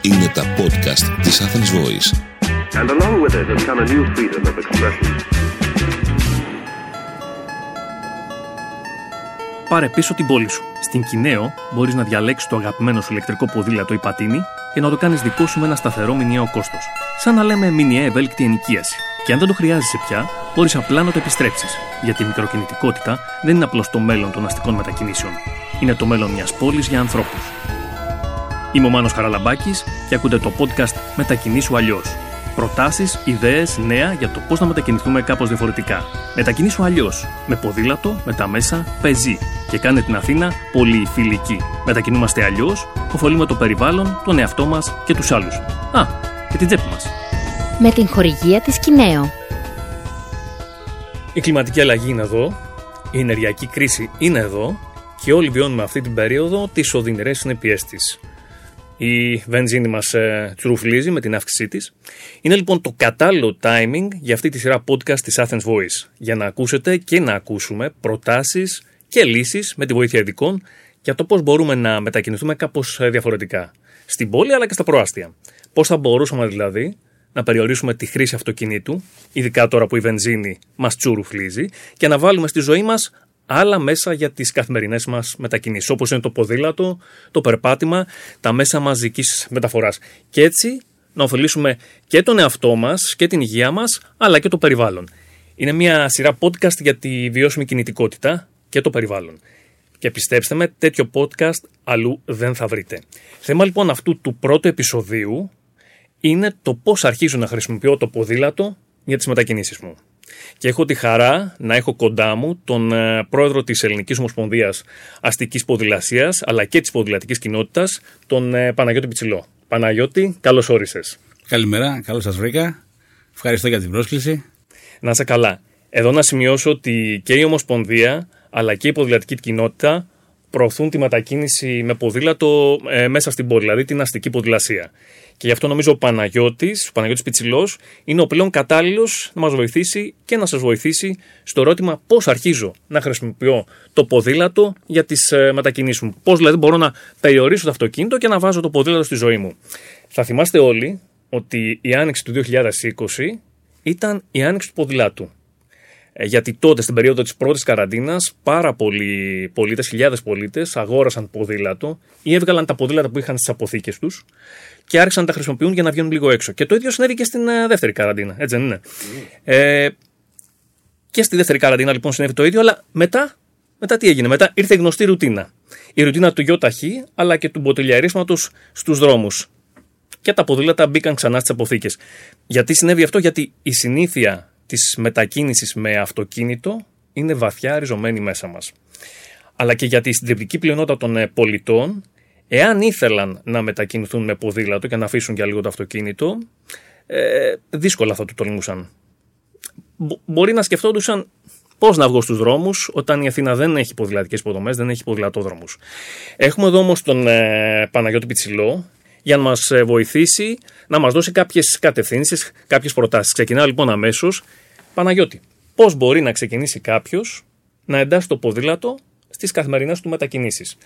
Είναι τα podcast της Athens Voice. And along with it has come a new freedom of expression. Πάρε πίσω την πόλη σου. Στην Κινέο μπορείς να διαλέξεις το αγαπημένο σου ηλεκτρικό ποδήλατο ή πατίνι και να το κάνεις δικό σου με ένα σταθερό μηνιαίο κόστος. Σαν να λέμε μηνιαία ευέλικτη ενοικίαση. Και αν δεν το χρειάζεσαι πια, μπορείς απλά να το επιστρέψεις. Γιατί η μικροκινητικότητα δεν είναι απλώς το μέλλον των αστικών μετακινήσεων. Είναι το μέλλον μιας πόλης για ανθρώπους. Είμαι ο Μάνος Χαραλαμπάκης και ακούτε το podcast Μετακινήσου αλλιώς. Προτάσεις, ιδέες, νέα για το πώς να μετακινηθούμε κάπως διαφορετικά. Μετακινήσου αλλιώς. Με ποδήλατο, με τα μέσα, πεζή. Και κάνε την Αθήνα πολύ φιλική. Μετακινούμαστε αλλιώς, ωφελούμε το περιβάλλον, τον εαυτό μας και τους άλλους. Α, και την τσέπη μας. Με την χορηγία της Κινέο. Η κλιματική αλλαγή είναι εδώ, η ενεργειακή κρίση είναι εδώ και όλοι βιώνουμε αυτή την περίοδο τις οδυνηρές συνέπειές της. Η βενζίνη μας ε, τσουρουφλίζει με την αύξησή της. Είναι λοιπόν το κατάλληλο timing για αυτή τη σειρά podcast της Athens Voice. Για να ακούσετε και να ακούσουμε προτάσεις και λύσεις με τη βοήθεια ειδικών για το πώς μπορούμε να μετακινηθούμε κάπως διαφορετικά. Στην πόλη αλλά και στα προάστια. Πώς θα μπορούσαμε δηλαδή να περιορίσουμε τη χρήση αυτοκινήτου, ειδικά τώρα που η βενζίνη μας τσουρουφλίζει, και να βάλουμε στη ζωή μας άλλα μέσα για τις καθημερινές μας μετακινήσεις, όπως είναι το ποδήλατο, το περπάτημα, τα μέσα μαζικής μεταφοράς. Και έτσι να ωφελήσουμε και τον εαυτό μας και την υγεία μας, αλλά και το περιβάλλον. Είναι μια σειρά podcast για τη βιώσιμη κινητικότητα και το περιβάλλον. Και πιστέψτε με, τέτοιο podcast αλλού δεν θα βρείτε. Θέμα λοιπόν αυτού του πρώτου επεισοδίου είναι το πώς αρχίζω να χρησιμοποιώ το ποδήλατο για τις μετακινήσεις μου. Και έχω τη χαρά να έχω κοντά μου τον ε, πρόεδρο της Ελληνικής Ομοσπονδίας Αστικής Ποδηλασίας αλλά και της ποδηλατικής κοινότητας, τον ε, Παναγιώτη Πιτσιλό. Παναγιώτη, καλώς όρισες. Καλημέρα, καλώς σας βρήκα. Ευχαριστώ για την πρόσκληση. Να είσαι καλά. Εδώ να σημειώσω ότι και η Ομοσπονδία αλλά και η ποδηλατική κοινότητα προωθούν τη μετακίνηση με ποδήλατο ε, μέσα στην πόλη, δηλαδή την αστική ποδηλασία. Και γι' αυτό νομίζω ο Παναγιώτης, ο Παναγιώτης Πιτσιλός, είναι ο πλέον κατάλληλος να μας βοηθήσει και να σας βοηθήσει στο ερώτημα πώς αρχίζω να χρησιμοποιώ το ποδήλατο για τις ε, μετακινήσεις μου. Πώς δηλαδή μπορώ να περιορίσω το αυτοκίνητο και να βάζω το ποδήλατο στη ζωή μου. Θα θυμάστε όλοι ότι η άνοιξη του 2020 ήταν η άνοιξη του ποδηλάτου. Ε, γιατί τότε, στην περίοδο της πρώτης καραντίνας, πάρα πολλοί πολίτες, χιλιάδες πολίτες, αγόρασαν ποδήλατο ή έβγαλαν τα ποδήλατα που είχαν στις αποθήκες τους και άρχισαν να τα χρησιμοποιούν για να βγαίνουν λίγο έξω. Και το ίδιο συνέβη και στην ε, δεύτερη καραντίνα, έτσι δεν είναι; Ε, και στη δεύτερη καραντίνα λοιπόν συνέβη το ίδιο, αλλά μετά, μετά τι έγινε, μετά ήρθε η γνωστή ρουτίνα. Η ρουτίνα του ΙΟΤΑΧΗ αλλά και του μποτελιαρίσματος στους δρόμους. Και τα ποδήλατα μπήκαν ξανά στις αποθήκες. Γιατί συνέβη αυτό, Γιατί η συνήθεια της μετακίνησης με αυτοκίνητο είναι βαθιά ριζωμένη μέσα μας. Αλλά και γιατί η συντριπτική πλειονότητα των ε, πολιτών, εάν ήθελαν να μετακινηθούν με ποδήλατο και να αφήσουν για λίγο το αυτοκίνητο, ε, δύσκολα θα το τολμούσαν. Μπο- Μπορεί να σκεφτόντουσαν πώς να βγω στους δρόμους όταν η Αθήνα δεν έχει ποδηλατικές υποδομές, δεν έχει ποδηλατόδρομους. Έχουμε εδώ όμως τον ε, Παναγιώτη Πιτσιλό για να μας βοηθήσει να μας δώσει κάποιες κατευθύνσεις, κάποιες προτάσεις. Ξεκινάω λοιπόν αμέσως. Παναγιώτη, πώς μπορεί να ξεκινήσει κάποιος να εντάσσει το ποδήλατο στις καθημερινές του μετακινήσεις;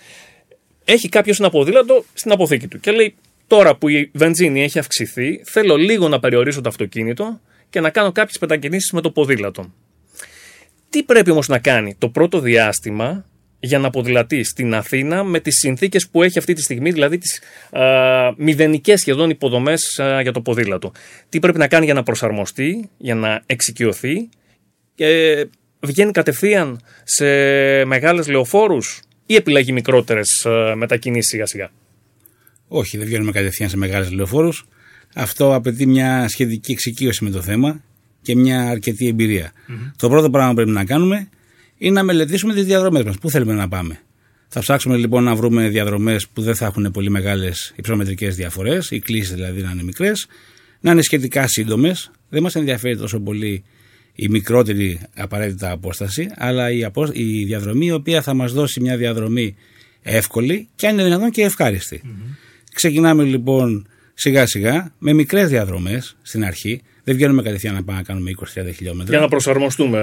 Έχει κάποιος ένα ποδήλατο στην αποθήκη του και λέει: Τώρα που η βενζίνη έχει αυξηθεί, θέλω λίγο να περιορίσω το αυτοκίνητο και να κάνω κάποιες μετακινήσεις με το ποδήλατο. Τι πρέπει όμως να κάνει το πρώτο διάστημα για να ποδηλατεί στην Αθήνα με τις συνθήκες που έχει αυτή τη στιγμή, δηλαδή τις α, μηδενικές σχεδόν υποδομές α, για το ποδήλατο. Τι πρέπει να κάνει για να προσαρμοστεί, για να εξοικειωθεί και βγαίνει κατευθείαν σε μεγάλες λεωφόρους ή επιλέγει μικρότερες α, μετακινήσεις σιγά σιγά; Όχι, δεν βγαίνουμε κατευθείαν σε μεγάλες λεωφόρους. Αυτό απαιτεί μια σχετική εξοικείωση με το θέμα και μια αρκετή εμπειρία. Το πρώτο πράγμα που πρέπει να κάνουμε είναι να μελετήσουμε τις διαδρομές μας. Πού θέλουμε να πάμε; Θα ψάξουμε λοιπόν να βρούμε διαδρομές που δεν θα έχουν πολύ μεγάλες υψομετρικέ διαφορές, οι κλήσεις δηλαδή να είναι μικρές, να είναι σχετικά σύντομες. Δεν μας ενδιαφέρει τόσο πολύ η μικρότερη απαραίτητα απόσταση, αλλά η, απο... η διαδρομή η οποία θα μας δώσει μια διαδρομή εύκολη και αν είναι δυνατόν και ευχάριστη. Ξεκινάμε λοιπόν σιγά σιγά με μικρές διαδρομές στην αρχή. Δεν βγαίνουμε κατευθείαν να πάμε να κάνουμε 20-30 χιλιόμετρα. Για να προσαρμοστούμε.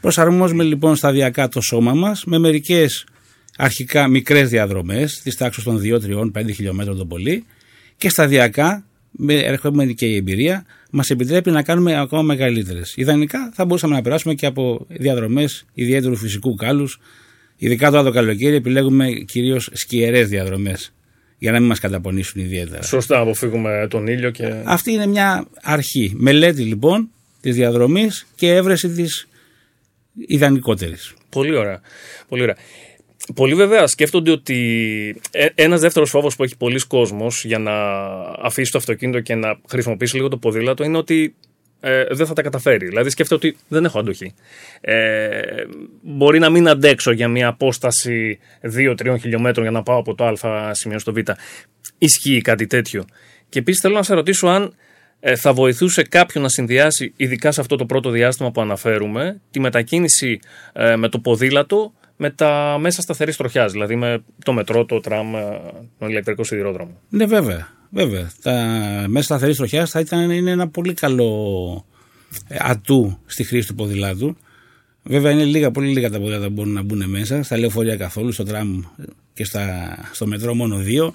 Προσαρμόζουμε λοιπόν σταδιακά το σώμα μας με μερικές αρχικά μικρές διαδρομές, της τάξης των 2, 3, 5 χιλιόμετρων το πολύ, και σταδιακά, με ερχόμενη και η εμπειρία, μας επιτρέπει να κάνουμε ακόμα μεγαλύτερες. Ιδανικά θα μπορούσαμε να περάσουμε και από διαδρομές ιδιαίτερου φυσικού κάλους. Ειδικά τώρα το καλοκαίρι επιλέγουμε κυρίως σκιερές διαδρομές για να μην μας καταπονήσουν ιδιαίτερα. Σωστά, να αποφύγουμε τον ήλιο και. Αυτή είναι μια αρχή. Μελέτη λοιπόν της διαδρομής και έβρεση της ιδανικότερης. Πολύ ωραία. Πολύ ωραία. Πολλοί βέβαια σκέφτονται ότι ε, ένας δεύτερος φόβος που έχει πολλοί κόσμος για να αφήσει το αυτοκίνητο και να χρησιμοποιήσει λίγο το ποδήλατο είναι ότι ε, δεν θα τα καταφέρει. Δηλαδή σκέφτεται ότι δεν έχω αντοχή. Ε, μπορεί να μην αντέξω για μια απόσταση 2-3 χιλιόμετρων για να πάω από το Α σημείο στο Β. Ισχύει κάτι τέτοιο. Και επίσης θέλω να σε ρωτήσω αν ε, θα βοηθούσε κάποιον να συνδυάσει, ειδικά σε αυτό το πρώτο διάστημα που αναφέρουμε, τη μετακίνηση ε, με το ποδήλατο με τα μέσα σταθερής τροχιάς, δηλαδή με το μετρό, το τραμ, ε, τον ηλεκτρικό σιδηρόδρομο. Ναι, βέβαια. Βέβαια. Τα μέσα σταθερής τροχιάς θα ήταν είναι ένα πολύ καλό ε, ατού στη χρήση του ποδηλάτου. Βέβαια είναι λίγα, πολύ λίγα τα ποδήλατα που μπορούν να μπουν μέσα. Στα λεωφορεία καθόλου, στο τραμ και στα, στο μετρό μόνο δύο.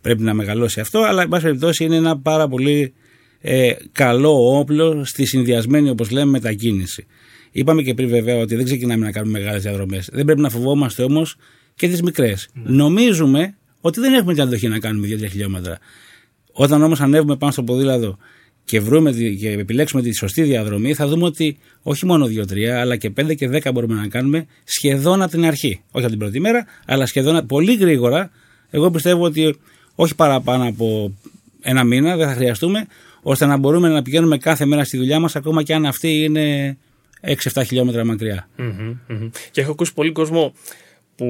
Πρέπει να μεγαλώσει αυτό, αλλά εν πάση περιπτώσει είναι ένα πάρα πολύ ε, καλό όπλο στη συνδυασμένη, όπως λέμε, μετακίνηση. Είπαμε και πριν βέβαια ότι δεν ξεκινάμε να κάνουμε μεγάλες διαδρομές. Δεν πρέπει να φοβόμαστε όμως και τις μικρές. Νομίζουμε ότι δεν έχουμε την αντοχή να κάνουμε 2-3 χιλιόμετρα. Όταν όμως ανέβουμε πάνω στο ποδήλατο και, βρούμε, και επιλέξουμε τη σωστή διαδρομή, θα δούμε ότι όχι μόνο 2-3, αλλά και 5 και 10 μπορούμε να κάνουμε σχεδόν από την αρχή. Όχι από την πρώτη μέρα, αλλά σχεδόν πολύ γρήγορα. Εγώ πιστεύω ότι όχι παραπάνω από ένα μήνα δεν θα χρειαστούμε, ώστε να μπορούμε να πηγαίνουμε κάθε μέρα στη δουλειά μας, ακόμα και αν αυτή είναι 6-7 χιλιόμετρα μακριά. Και έχω ακούσει πολύ κόσμο που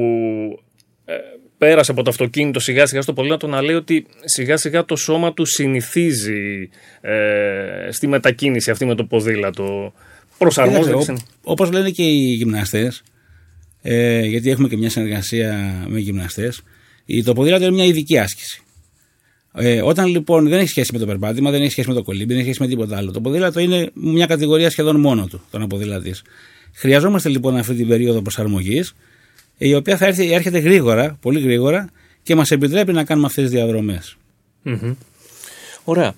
ε, πέρασε από το αυτοκίνητο σιγά σιγά στο ποδήλατο να λέει ότι σιγά σιγά το σώμα του συνηθίζει ε, στη μετακίνηση αυτή με το ποδήλατο. Προσαρμόζεται. Όπως λένε και οι γυμναστές, ε, γιατί έχουμε και μια συνεργασία με γυμναστές, το ποδήλατο είναι μια ειδική άσκηση. Ε, όταν λοιπόν δεν έχει σχέση με το περπάτημα, δεν έχει σχέση με το κολύμπι, δεν έχει σχέση με τίποτα άλλο. Το ποδήλατο είναι μια κατηγορία σχεδόν μόνο του, τον αποδηλατή. Χρειαζόμαστε λοιπόν αυτή την περίοδο προσαρμογής, η οποία θα έρθει, έρχεται γρήγορα, πολύ γρήγορα και μας επιτρέπει να κάνουμε αυτές τις διαδρομές. Mm-hmm. Ωραία.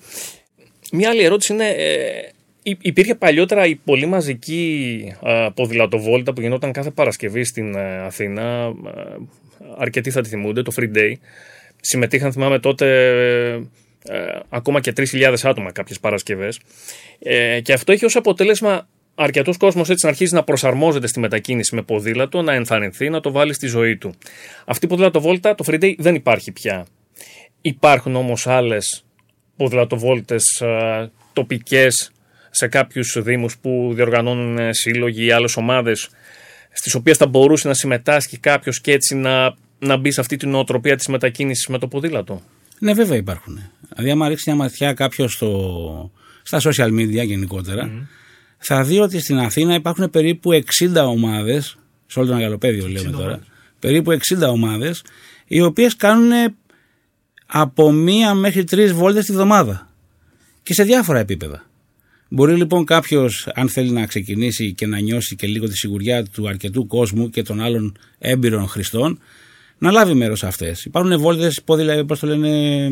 Μια άλλη ερώτηση είναι, ε, υπήρχε παλιότερα η πολύ μαζική ε, ποδηλατοβόλτα που γινόταν κάθε Παρασκευή στην ε, Αθήνα. Ε, αρκετοί θα τη θυμούνται, το Free Day συμμετείχαν, θυμάμαι τότε, ε, ακόμα και 3.000 άτομα κάποιες Παρασκευές. Ε, και αυτό έχει ως αποτέλεσμα αρκετός κόσμος έτσι να αρχίζει να προσαρμόζεται στη μετακίνηση με ποδήλατο, να ενθαρρυνθεί, να το βάλει στη ζωή του. Αυτή η ποδηλατοβόλτα, το Free Day, δεν υπάρχει πια. Υπάρχουν όμως άλλες ποδηλατοβόλτες ε, τοπικές σε κάποιους Δήμους που διοργανώνουν ε, σύλλογοι ή άλλες ομάδες, στις οποίες θα μπορούσε να συμμετάσχει κάποιος και έτσι να να μπει σε αυτή την νοοτροπία της μετακίνησης με το ποδήλατο; Ναι, βέβαια υπάρχουν. Δηλαδή, άμα ρίξει μια ματιά κάποιος στα social media γενικότερα, θα δει ότι στην Αθήνα υπάρχουν περίπου 60 ομάδες, σε όλο το μεγαλοπαίδιο λέμε τώρα, περίπου 60 ομάδες, οι οποίες κάνουν από μία μέχρι τρεις βόλτες τη βδομάδα. Και σε διάφορα επίπεδα. Μπορεί λοιπόν κάποιος, αν θέλει να ξεκινήσει και να νιώσει και λίγο τη σιγουριά του αρκετού κόσμου και των άλλων έμπειρων χρηστών, να λάβει μέρος σε αυτές. Υπάρχουν βόλτες, πώς το λένε, ε,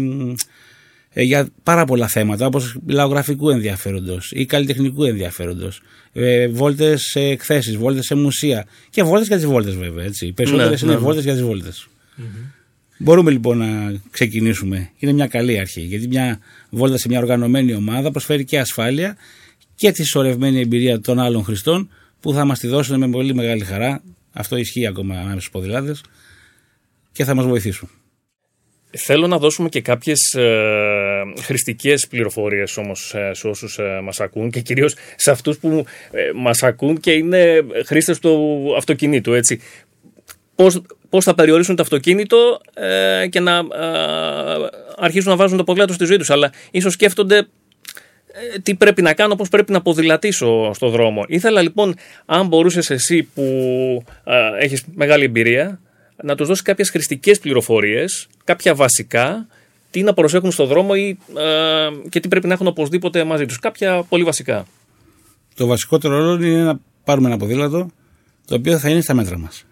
για πάρα πολλά θέματα, όπως λαογραφικού ενδιαφέροντος ή καλλιτεχνικού ενδιαφέροντος. Ε, βόλτες σε εκθέσεις, βόλτες σε μουσεία. Και βόλτες για τι βόλτε, βέβαια. Έτσι. Οι περισσότερες ναι, είναι ναι. βόλτες για τι βόλτε. Μπορούμε λοιπόν να ξεκινήσουμε. Είναι μια καλή αρχή. Γιατί μια βόλτα σε μια οργανωμένη ομάδα προσφέρει και ασφάλεια και τη σωρευμένη εμπειρία των άλλων χρηστών που θα μας τη δώσουν με πολύ μεγάλη χαρά. Αυτό ισχύει ακόμα ανάμεσα στους ποδηλάτες και θα μας βοηθήσουν. Θέλω να δώσουμε και κάποιες ε, χρηστικές πληροφορίες όμως ε, σε όσους ε, μας ακούν και κυρίως σε αυτούς που ε, μας ακούν και είναι χρήστες του αυτοκινήτου, έτσι. Πώς, πώς θα περιορίσουν το αυτοκίνητο ε, και να αρχίσουν να βάζουν το ποδήλατο στη ζωή τους, αλλά ίσως σκέφτονται τι πρέπει να κάνω, πώς πρέπει να ποδηλατήσω στο δρόμο. Ήθελα λοιπόν, αν μπορούσες εσύ που έχεις μεγάλη εμπειρία, να τους δώσει κάποιες χρηστικές πληροφορίες, κάποια βασικά, τι να προσέχουν στο δρόμο ή, ε, και τι πρέπει να έχουν οπωσδήποτε μαζί τους. Κάποια πολύ βασικά. Το βασικότερο ρόλο είναι να πάρουμε ένα ποδήλατο το οποίο θα είναι στα μέτρα μας.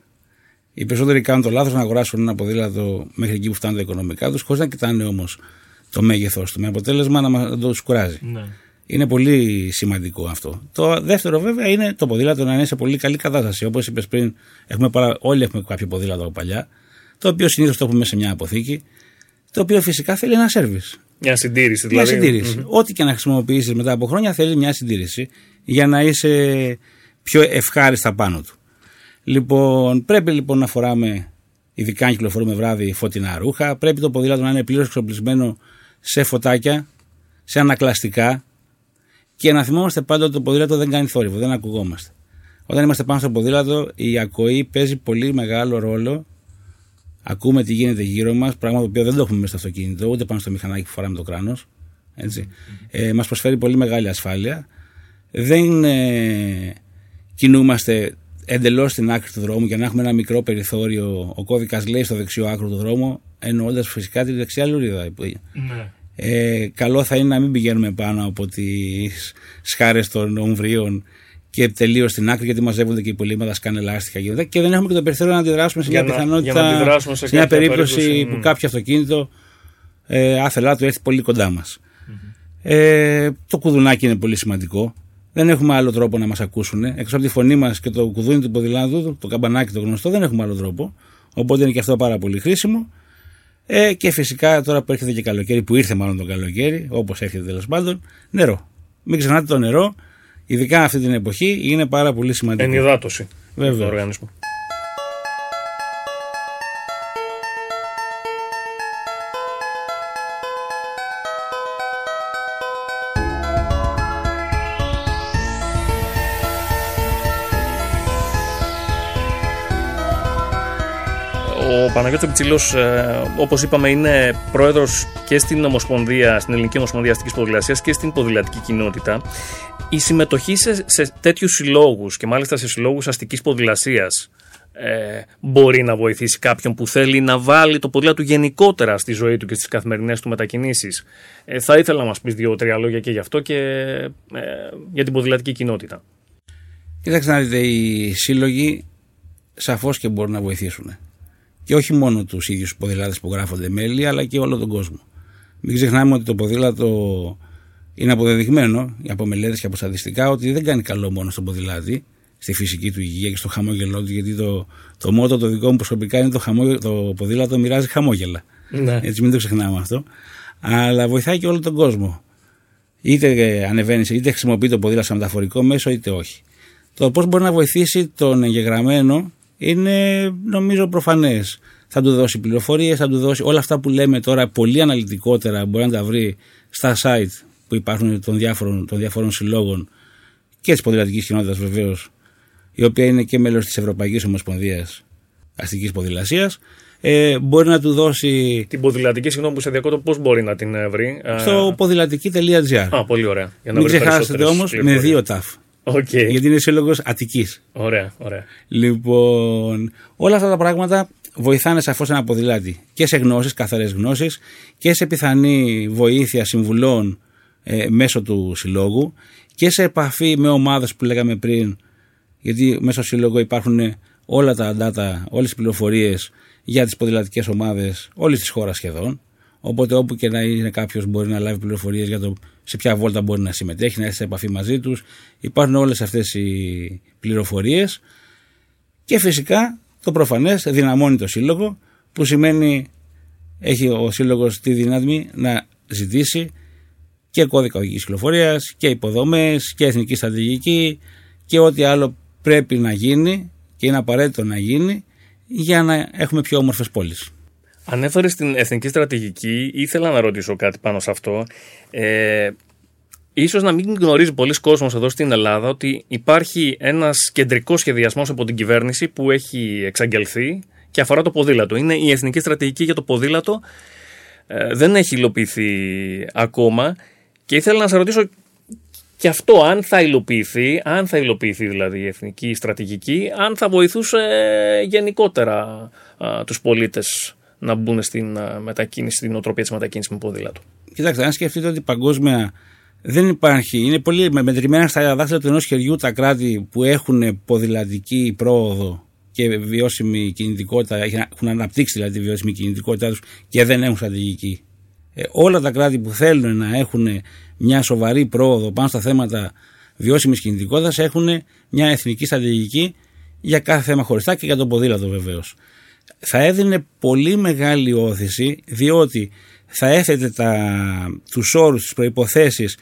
Οι περισσότεροι κάνουν το λάθος να αγοράσουν ένα ποδήλατο μέχρι εκεί που φτάνουν τα οικονομικά τους, χωρίς να κοιτάνε όμως το μέγεθό του. Με αποτέλεσμα να μα- να το κουράζει. Ναι. Είναι πολύ σημαντικό αυτό. Το δεύτερο, βέβαια, είναι το ποδήλατο να είναι σε πολύ καλή κατάσταση. Όπως είπες πριν, έχουμε πάρα, όλοι έχουμε κάποιο ποδήλατο από παλιά, το οποίο συνήθως το έχουμε σε μια αποθήκη, το οποίο φυσικά θέλει ένα σερβι. Μια συντήρηση Μια δηλαδή. συντήρηση. Ό,τι και να χρησιμοποιήσεις μετά από χρόνια θέλει μια συντήρηση για να είσαι πιο ευχάριστα πάνω του. Λοιπόν, πρέπει λοιπόν να φοράμε, ειδικά αν κυκλοφορούμε βράδυ, φωτεινά ρούχα. Πρέπει το ποδήλατο να είναι πλήρως εξοπλισμένο σε φωτάκια, σε ανακλαστικά και να θυμόμαστε πάντα ότι το ποδήλατο δεν κάνει θόρυβο, δεν ακουγόμαστε. Όταν είμαστε πάνω στο ποδήλατο, η ακοή παίζει πολύ μεγάλο ρόλο. Ακούμε τι γίνεται γύρω μας, πράγμα το οποίο δεν το έχουμε μέσα στο αυτοκίνητο, ούτε πάνω στο μηχανάκι που φοράμε το κράνος. Ε, μας προσφέρει πολύ μεγάλη ασφάλεια. Δεν ε, κινούμαστε εντελώς στην άκρη του δρόμου για να έχουμε ένα μικρό περιθώριο. Ο κώδικας λέει στο δεξιό άκρο του δρόμου, εννοώντας φυσικά τη δεξιά λουρίδα. Ναι. Ε, καλό θα είναι να μην πηγαίνουμε πάνω από τις σχάρες των ομβρίων και τελείως στην άκρη, γιατί μαζεύονται και υπολείμματα, σκάνε λάστιχα γίνονται και δεν έχουμε και το περιθώριο να αντιδράσουμε σε Για μια να- πιθανότητα. για να αντιδράσουμε σε μια κάποια περίπτωση περίπτωση, που μμ. κάποιο αυτοκίνητο ε, άθελά του έρθει πολύ κοντά μας. Ε, το κουδουνάκι είναι πολύ σημαντικό. Δεν έχουμε άλλο τρόπο να μας ακούσουν. Εκτός από τη φωνή μας και το κουδούνι του ποδηλάτου, το καμπανάκι το γνωστό, δεν έχουμε άλλο τρόπο. Οπότε είναι και αυτό πάρα πολύ χρήσιμο. Ε, και φυσικά τώρα που έρχεται και καλοκαίρι, που ήρθε μάλλον το καλοκαίρι, όπως έρχεται τέλος πάντων, νερό. Μην ξεχνάτε το νερό, ειδικά αυτή την εποχή, είναι πάρα πολύ σημαντικό. Ενυδάτωση Βέβαια. του οργανισμού. Ο Παναγιώτης Πιτσιλός, ε, όπως είπαμε, είναι πρόεδρος και στην Ομοσπονδία, στην Ελληνική Ομοσπονδία Αστικής Ποδηλασίας και στην ποδηλατική κοινότητα. Η συμμετοχή σε, σε τέτοιους συλλόγους και μάλιστα σε συλλόγους αστικής ποδηλασίας ε, μπορεί να βοηθήσει κάποιον που θέλει να βάλει το ποδήλατο του γενικότερα στη ζωή του και στις καθημερινές του μετακινήσεις. Ε, θα ήθελα να μας πεις δύο-τρία λόγια και γι' αυτό και ε, για την ποδηλατική κοινότητα. Κοιτάξτε να δείτε, οι σύλλογοι σαφώς και μπορούν να βοηθήσουν. Και όχι μόνο τους ίδιους ποδηλάτες που γράφονται μέλη, αλλά και όλο τον κόσμο. Μην ξεχνάμε ότι το ποδήλατο είναι αποδεδειγμένο από μελέτες και από στατιστικά ότι δεν κάνει καλό μόνο στον ποδηλάτη, στη φυσική του υγεία και στο χαμόγελό του, γιατί το, το μότο το δικό μου προσωπικά είναι το, χαμόγε, το ποδήλατο μοιράζει χαμόγελα. Ναι. Έτσι μην το ξεχνάμε αυτό. Αλλά βοηθάει και όλο τον κόσμο. Είτε ανεβαίνεις, είτε χρησιμοποιείς το ποδήλατο σαν μεταφορικό μέσο, είτε όχι. Το πώς μπορεί να βοηθήσει τον εγγεγραμμένο είναι νομίζω προφανές. Θα του δώσει πληροφορίες, θα του δώσει όλα αυτά που λέμε τώρα πολύ αναλυτικότερα. Μπορεί να τα βρει στα site που υπάρχουν των διάφορων, των διάφορων συλλόγων και της ποδηλατικής κοινότητας βεβαίως, η οποία είναι και μέλος της Ευρωπαϊκής Ομοσπονδίας Αστικής Ποδηλασίας. Ε, μπορεί να του δώσει Την ποδηλατική, συγγνώμη που σε διακόπτω, πώς μπορεί να την ε, βρει. Ε, στο ποδηλατική.gr. Α, πολύ ωραία. Για να Μην βρει ξεχάσετε περισσότερες όμως με πληροφορίες. δύο ταφ. Οκ. Γιατί είναι σύλλογος Αττικής. Ωραία, ωραία. Λοιπόν, όλα αυτά τα πράγματα βοηθάνε σαφώς ένα ποδηλάτη και σε γνώσεις, καθαρές γνώσεις και σε πιθανή βοήθεια συμβουλών ε, μέσω του συλλόγου και σε επαφή με ομάδες που λέγαμε πριν. Γιατί μέσα στο σύλλογο υπάρχουν όλα τα data, όλες τις πληροφορίες για τις ποδηλατικές ομάδες όλης της χώρας σχεδόν. Οπότε όπου και να είναι κάποιος μπορεί να λάβει πληροφορίες για το σε ποια βόλτα μπορεί να συμμετέχει, να έρθει σε επαφή μαζί τους. Υπάρχουν όλες αυτές οι πληροφορίες. Και φυσικά το προφανές δυναμώνει το σύλλογο, που σημαίνει έχει ο σύλλογος τη δύναμη να ζητήσει και κώδικα οδική κυκλοφορίας και υποδομές και εθνική στρατηγική και ό,τι άλλο πρέπει να γίνει και είναι απαραίτητο να γίνει για να έχουμε πιο όμορφες πόλεις. Ανέφερε στην εθνική στρατηγική, ήθελα να ρωτήσω κάτι πάνω σε αυτό. Ε, ίσως να μην γνωρίζει πολλοί κόσμος εδώ στην Ελλάδα ότι υπάρχει ένας κεντρικός σχεδιασμός από την κυβέρνηση που έχει εξαγγελθεί και αφορά το ποδήλατο. Είναι η εθνική στρατηγική για το ποδήλατο. Ε, δεν έχει υλοποιηθεί ακόμα και ήθελα να σε ρωτήσω και αυτό αν θα υλοποιηθεί, αν θα υλοποιηθεί δηλαδή η εθνική στρατηγική, αν θα βοηθούσε ε, γενικότερα α, τους πολίτες να μπουν στην α, μετακίνηση, στην οτροπία της μετακίνησης με ποδήλατο. Κοιτάξτε, αν σκεφτείτε ότι παγκόσμια δεν υπάρχει, είναι πολύ με- μετρημένα στα δάχτυλα του ενός χεριού τα κράτη που έχουν ποδηλατική πρόοδο και βιώσιμη κινητικότητα, έχουν αναπτύξει δηλαδή τη βιώσιμη κινητικότητά τους και δεν έχουν στρατηγική. Ε, όλα τα κράτη που θέλουν να έχουν μια σοβαρή πρόοδο πάνω στα θέματα βιώσιμης κινητικότητας έχουν μια εθνική στρατηγική για κάθε θέμα χωριστά και για το ποδήλατο βεβαίως. Θα έδινε πολύ μεγάλη όθηση διότι θα έθετε τα, τους όρους, τις προϋποθέσεις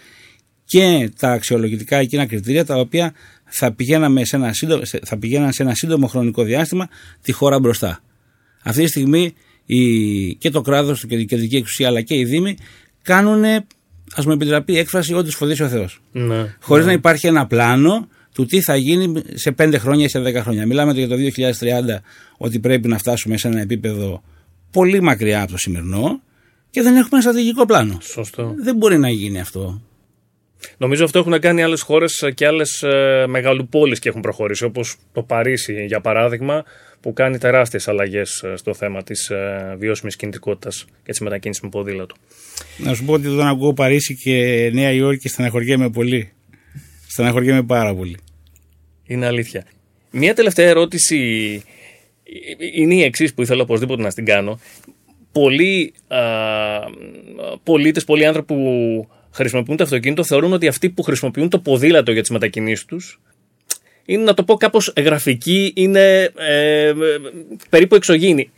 και τα αξιολογητικά εκείνα κριτήρια τα οποία θα, πηγαίναμε σε ένα σύντομο, θα πηγαίναν σε ένα σύντομο χρονικό διάστημα τη χώρα μπροστά. Αυτή τη στιγμή η, και το κράτος και η κεντρική εξουσία αλλά και οι Δήμοι κάνουν, ας μου επιτραπεί έκφραση, ό,τι σφοδίσει ο Θεός. Ναι, Χωρίς ναι. να υπάρχει ένα πλάνο του τι θα γίνει σε 5 χρόνια ή σε 10 χρόνια. Μιλάμε για το 2030 ότι πρέπει να φτάσουμε σε ένα επίπεδο πολύ μακριά από το σημερινό και δεν έχουμε ένα στρατηγικό πλάνο. Σωστό. Δεν μπορεί να γίνει αυτό. Νομίζω αυτό έχουν κάνει άλλες χώρες και άλλες ε, μεγαλοπόλεις και έχουν προχωρήσει, όπως το Παρίσι για παράδειγμα, που κάνει τεράστιες αλλαγές στο θέμα της ε, βιώσιμης κινητικότητας και της μετακίνησης με ποδήλατο. Να σου πω ότι όταν ακούω Παρίσι και Νέα Υόρκη στεναχωριέμαι πολύ. Στεναχωριέμαι πάρα πολύ. Είναι αλήθεια. Μία τελευταία ερώτηση είναι η εξής που ήθελα οπωσδήποτε να την κάνω. Πολλοί α, πολίτες, πολλοί άνθρωποι που χρησιμοποιούν το αυτοκίνητο θεωρούν ότι αυτοί που χρησιμοποιούν το ποδήλατο για τις μετακινήσεις τους είναι να το πω κάπως γραφική, είναι ε, ε, περίπου εξωγήινη.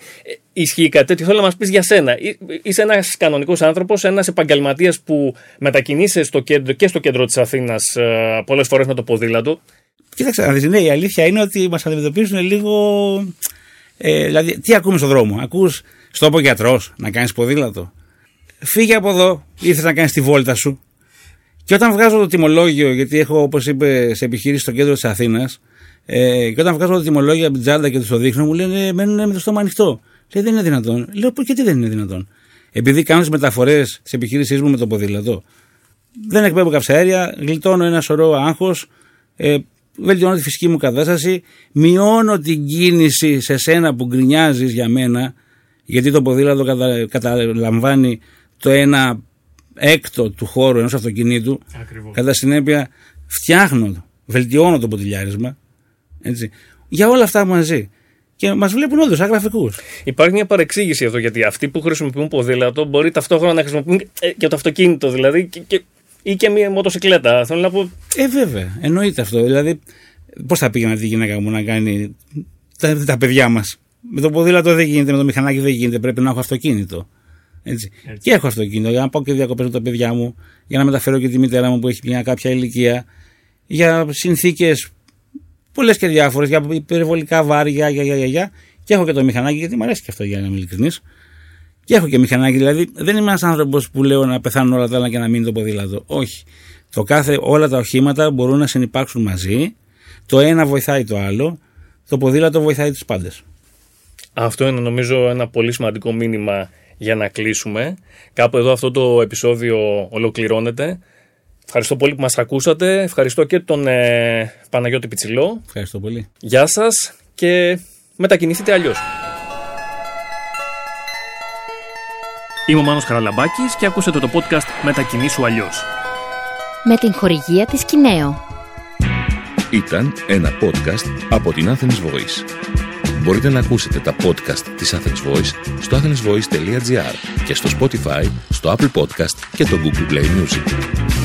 Ε, ισχύει κάτι τέτοιο, θέλω να μας πεις για σένα. Ε, Είσαι ένας κανονικός άνθρωπος, ένας επαγγελματίας που μετακινείσαι στο κέντρο, και στο κέντρο της Αθήνας ε, πολλές φορές με το ποδήλατο; Κοίταξε, να δεις, ναι, η αλήθεια είναι ότι μας αντιμετωπίζουν λίγο. Ε, δηλαδή, τι ακούμε στον δρόμο; Ακούς στο πω γιατρός να κάνεις ποδήλατο. Φύγε από εδώ, ήρθε να κάνεις τη βόλτα σου. Και όταν βγάζω το τιμολόγιο, γιατί έχω, όπως είπε, σε επιχείρηση στο κέντρο της Αθήνας, ε, και όταν βγάζω το τιμολόγιο από την τσάντα και του το δείχνω, μου λένε μένουν με το στόμα ανοιχτό. Λέει δεν είναι δυνατόν. Λέω πω γιατί δεν είναι δυνατόν; Επειδή κάνω τι μεταφορές τη επιχείρησή μου με το ποδήλατο, δεν εκπέμπω καυσαέρια, γλιτώνω ένα σωρό άγχος, ε, βελτιώνω τη φυσική μου κατάσταση, μειώνω την κίνηση σε σένα που γκρινιάζεις για μένα, γιατί το ποδήλατο κατα, καταλαμβάνει το ένα έκτο του χώρου ενός αυτοκινήτου. Ακριβώς. Κατά συνέπεια, φτιάχνω, βελτιώνω το ποτηλιάρισμα. Έτσι, για όλα αυτά μαζί. Και μας βλέπουν όντως σαν γραφικούς. Υπάρχει μια παρεξήγηση εδώ γιατί αυτοί που χρησιμοποιούν ποδήλατο μπορεί ταυτόχρονα να χρησιμοποιούν ε, και το αυτοκίνητο δηλαδή και, και, ή και μια μοτοσυκλέτα. Θέλω να πω. Ε, βέβαια, εννοείται αυτό. Δηλαδή, πώς θα πήγαινα τη γυναίκα μου να κάνει τα, τα παιδιά μας; Με το ποδήλατο δεν γίνεται, με το μηχανάκι δεν γίνεται. Πρέπει να έχω αυτοκίνητο. Έτσι. Και έχω αυτοκίνητο για να πάω και διακοπές με τα παιδιά μου, για να μεταφέρω και τη μητέρα μου που έχει μια κάποια ηλικία, για συνθήκες πολλέ και διάφορες, για υπερβολικά βάρια, για, για, για, για. Και έχω και το μηχανάκι, γιατί μου αρέσει και αυτό για να είμαι ειλικρινής. Και έχω και μηχανάκι, δηλαδή δεν είμαι ένας άνθρωπος που λέω να πεθάνουν όλα τα άλλα και να μείνει το ποδήλατο. Όχι. Το κάθε, όλα τα οχήματα μπορούν να συνεπάρξουν μαζί. Το ένα βοηθάει το άλλο. Το ποδήλατο βοηθάει του πάντες. Αυτό είναι νομίζω ένα πολύ σημαντικό μήνυμα για να κλείσουμε. Κάπου εδώ αυτό το επεισόδιο ολοκληρώνεται. Ευχαριστώ πολύ που μας ακούσατε. Ευχαριστώ και τον ε, Παναγιώτη Πιτσιλό. Ευχαριστώ πολύ. Γεια σας και μετακινηθείτε αλλιώς. Είμαι ο Μάνος Καραλαμπάκης και ακούσατε το podcast «Μετακινήσου αλλιώς». Με την χορηγία της Κινέο. Ήταν ένα podcast από την Athens Voice. Μπορείτε να ακούσετε τα podcast της Athens Voice στο athensvoice.gr και στο Spotify, στο Apple Podcast και το Google Play Music.